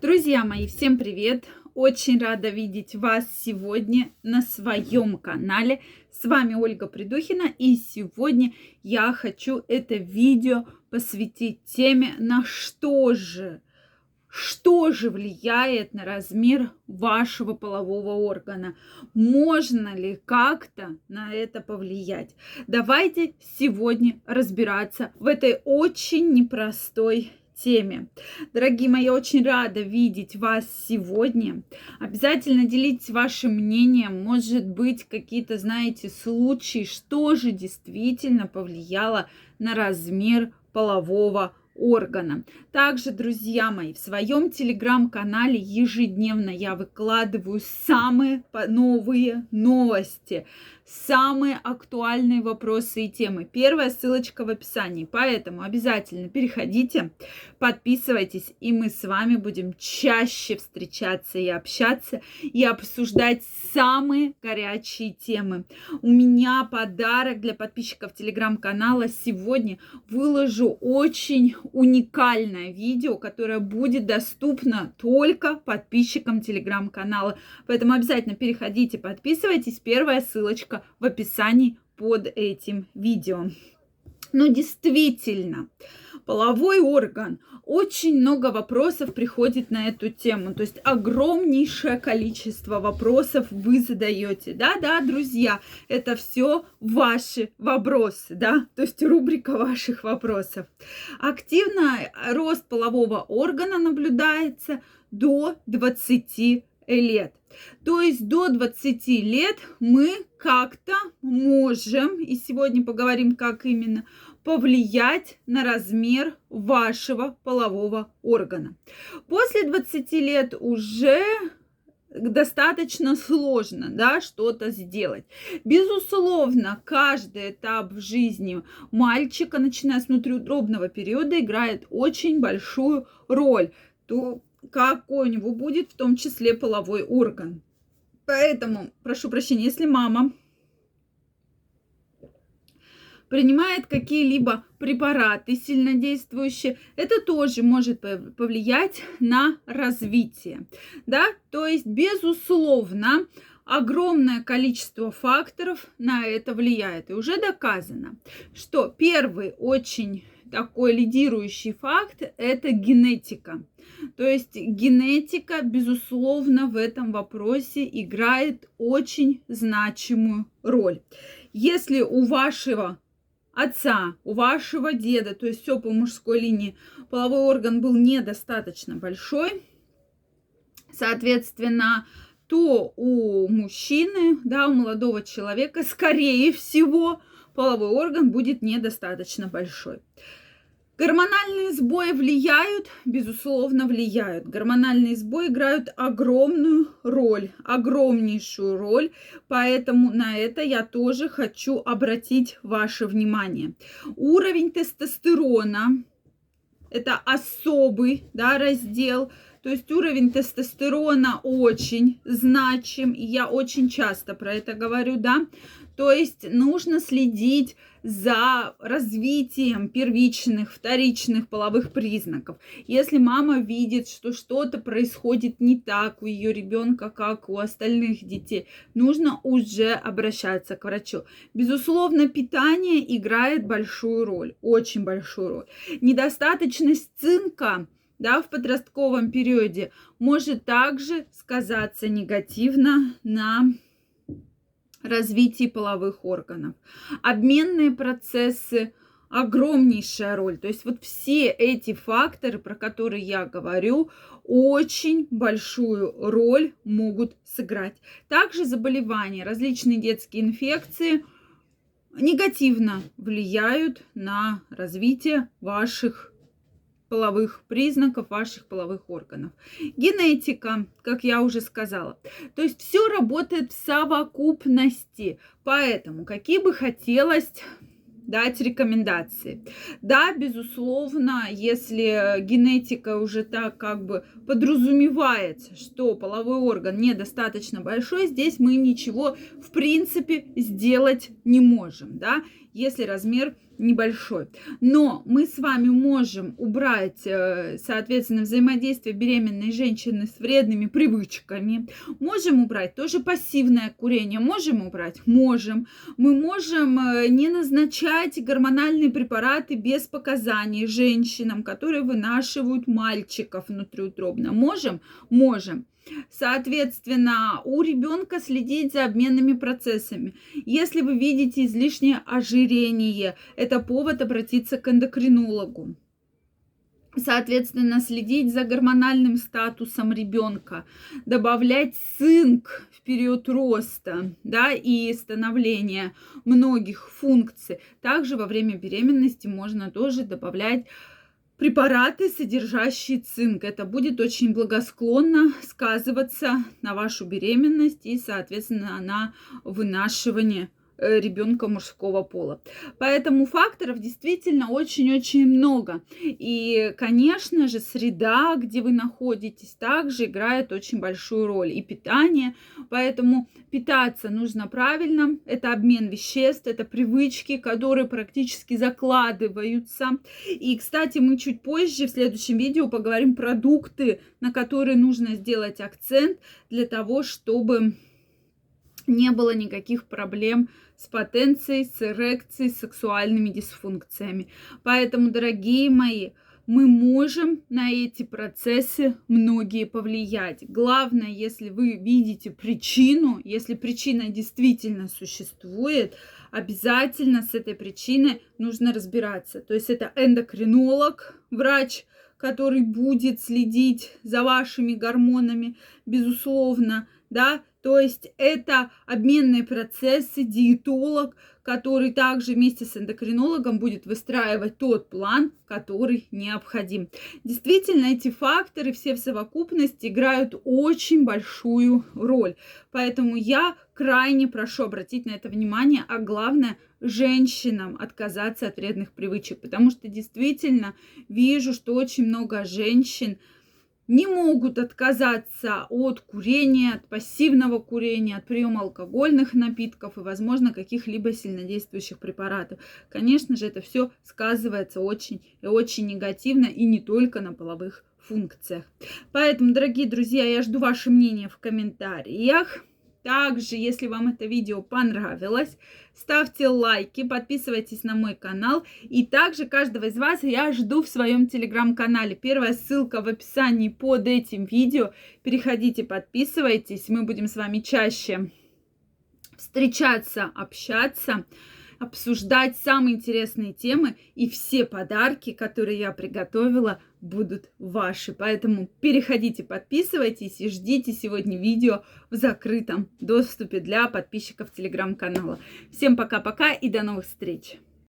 Друзья мои, всем привет! Очень рада видеть вас сегодня на своем канале. С вами Ольга Придухина, и сегодня я хочу это видео посвятить теме, на что же, что же влияет на размер вашего полового органа? Можно ли как-то на это повлиять? Давайте сегодня разбираться в этой очень непростой теме. Дорогие мои, очень рада видеть вас сегодня. Обязательно делитесь вашим мнением. Может быть, какие-то, знаете, случаи, что же действительно повлияло на размер полового органа. Также, друзья мои, в своем телеграм-канале ежедневно я выкладываю самые новые новости, самые актуальные вопросы и темы. Первая ссылочка в описании, поэтому обязательно переходите, подписывайтесь, и мы с вами будем чаще встречаться и общаться, и обсуждать самые горячие темы. У меня подарок для подписчиков телеграм-канала. Сегодня выложу очень уникальное видео, которое будет доступно только подписчикам телеграм-канала. Поэтому обязательно переходите, подписывайтесь. Первая ссылочка в описании под этим видео. Ну, действительно, половой орган. Очень много вопросов приходит на эту тему. То есть огромнейшее количество вопросов вы задаете. Да-да, друзья, это все ваши вопросы, да, то есть рубрика ваших вопросов. Активно рост полового органа наблюдается до 20 лет. То есть до 20 лет мы как-то можем, и сегодня поговорим, как именно, повлиять на размер вашего полового органа. После 20 лет уже достаточно сложно, да, что-то сделать. Безусловно, каждый этап в жизни мальчика, начиная с внутриутробного периода, играет очень большую роль. То какой у него будет в том числе половой орган. Поэтому, прошу прощения, если мама принимает какие-либо препараты сильнодействующие, это тоже может повлиять на развитие. Да? То есть, безусловно, огромное количество факторов на это влияет. И уже доказано, что первый очень такой лидирующий факт – это генетика. То есть генетика, безусловно, в этом вопросе играет очень значимую роль. Если у вашего отца, у вашего деда, то есть все по мужской линии, половой орган был недостаточно большой, соответственно, то у мужчины, да, у молодого человека, скорее всего, половой орган будет недостаточно большой. Гормональные сбои влияют, безусловно, влияют. Гормональные сбои играют огромную роль, огромнейшую роль, поэтому на это я тоже хочу обратить ваше внимание. Уровень тестостерона – это особый да, раздел, то есть уровень тестостерона очень значим, и я очень часто про это говорю, да. То есть нужно следить за развитием первичных, вторичных половых признаков. Если мама видит, что что-то происходит не так у ее ребенка, как у остальных детей, нужно уже обращаться к врачу. Безусловно, питание играет большую роль, очень большую роль. Недостаточность цинка да, в подростковом периоде может также сказаться негативно на развитии половых органов. Обменные процессы огромнейшая роль. То есть вот все эти факторы, про которые я говорю, очень большую роль могут сыграть. Также заболевания, различные детские инфекции негативно влияют на развитие ваших половых признаков ваших половых органов. Генетика, как я уже сказала. То есть все работает в совокупности. Поэтому какие бы хотелось дать рекомендации. Да, безусловно, если генетика уже так как бы подразумевается, что половой орган недостаточно большой, здесь мы ничего в принципе сделать не можем, да, если размер небольшой. Но мы с вами можем убрать, э, соответственно, взаимодействие беременной женщины с вредными привычками. Можем убрать тоже пассивное курение. Можем убрать? Можем. Мы можем э, не назначать гормональные препараты без показаний женщинам, которые вынашивают мальчиков внутриутробно. Можем? Можем. Соответственно, у ребенка следить за обменными процессами. Если вы видите излишнее ожирение, это повод обратиться к эндокринологу. Соответственно, следить за гормональным статусом ребенка, добавлять цинк в период роста да, и становления многих функций. Также во время беременности можно тоже добавлять препараты, содержащие цинк. Это будет очень благосклонно сказываться на вашу беременность и, соответственно, на вынашивание ребенка мужского пола. Поэтому факторов действительно очень-очень много. И, конечно же, среда, где вы находитесь, также играет очень большую роль. И питание. Поэтому питаться нужно правильно. Это обмен веществ, это привычки, которые практически закладываются. И, кстати, мы чуть позже в следующем видео поговорим продукты, на которые нужно сделать акцент для того, чтобы не было никаких проблем с потенцией, с эрекцией, с сексуальными дисфункциями. Поэтому, дорогие мои, мы можем на эти процессы многие повлиять. Главное, если вы видите причину, если причина действительно существует, обязательно с этой причиной нужно разбираться. То есть это эндокринолог, врач, который будет следить за вашими гормонами, безусловно, да, то есть это обменные процессы, диетолог, который также вместе с эндокринологом будет выстраивать тот план, который необходим. Действительно, эти факторы все в совокупности играют очень большую роль. Поэтому я крайне прошу обратить на это внимание, а главное женщинам отказаться от вредных привычек, потому что действительно вижу, что очень много женщин, не могут отказаться от курения, от пассивного курения, от приема алкогольных напитков и, возможно, каких-либо сильнодействующих препаратов. Конечно же, это все сказывается очень и очень негативно и не только на половых функциях. Поэтому, дорогие друзья, я жду ваше мнение в комментариях. Также, если вам это видео понравилось, ставьте лайки, подписывайтесь на мой канал. И также каждого из вас я жду в своем телеграм-канале. Первая ссылка в описании под этим видео. Переходите, подписывайтесь. Мы будем с вами чаще встречаться, общаться обсуждать самые интересные темы, и все подарки, которые я приготовила, будут ваши. Поэтому переходите, подписывайтесь и ждите сегодня видео в закрытом доступе для подписчиков телеграм-канала. Всем пока-пока и до новых встреч!